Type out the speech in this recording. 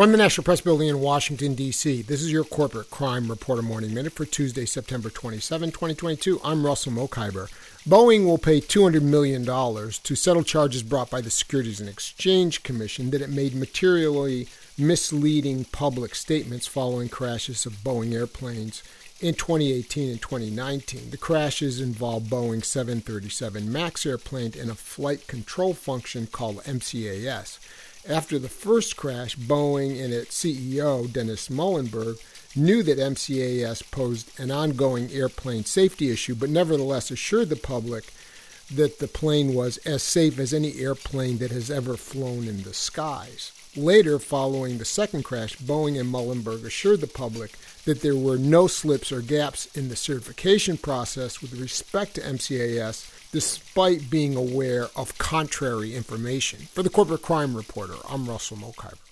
From the National Press Building in Washington, D.C., this is your Corporate Crime Reporter Morning Minute for Tuesday, September 27, 2022. I'm Russell Mokhiber. Boeing will pay $200 million to settle charges brought by the Securities and Exchange Commission that it made materially misleading public statements following crashes of Boeing airplanes in 2018 and 2019. The crashes involved Boeing 737 MAX airplane and a flight control function called MCAS. After the first crash, Boeing and its CEO, Dennis Muilenburg, knew that MCAS posed an ongoing airplane safety issue, but nevertheless assured the public that the plane was as safe as any airplane that has ever flown in the skies. Later, following the second crash, Boeing and Muilenburg assured the public that there were no slips or gaps in the certification process with respect to MCAS, despite being aware of contrary information. For the Corporate Crime Reporter, I'm Russell Mokhiber.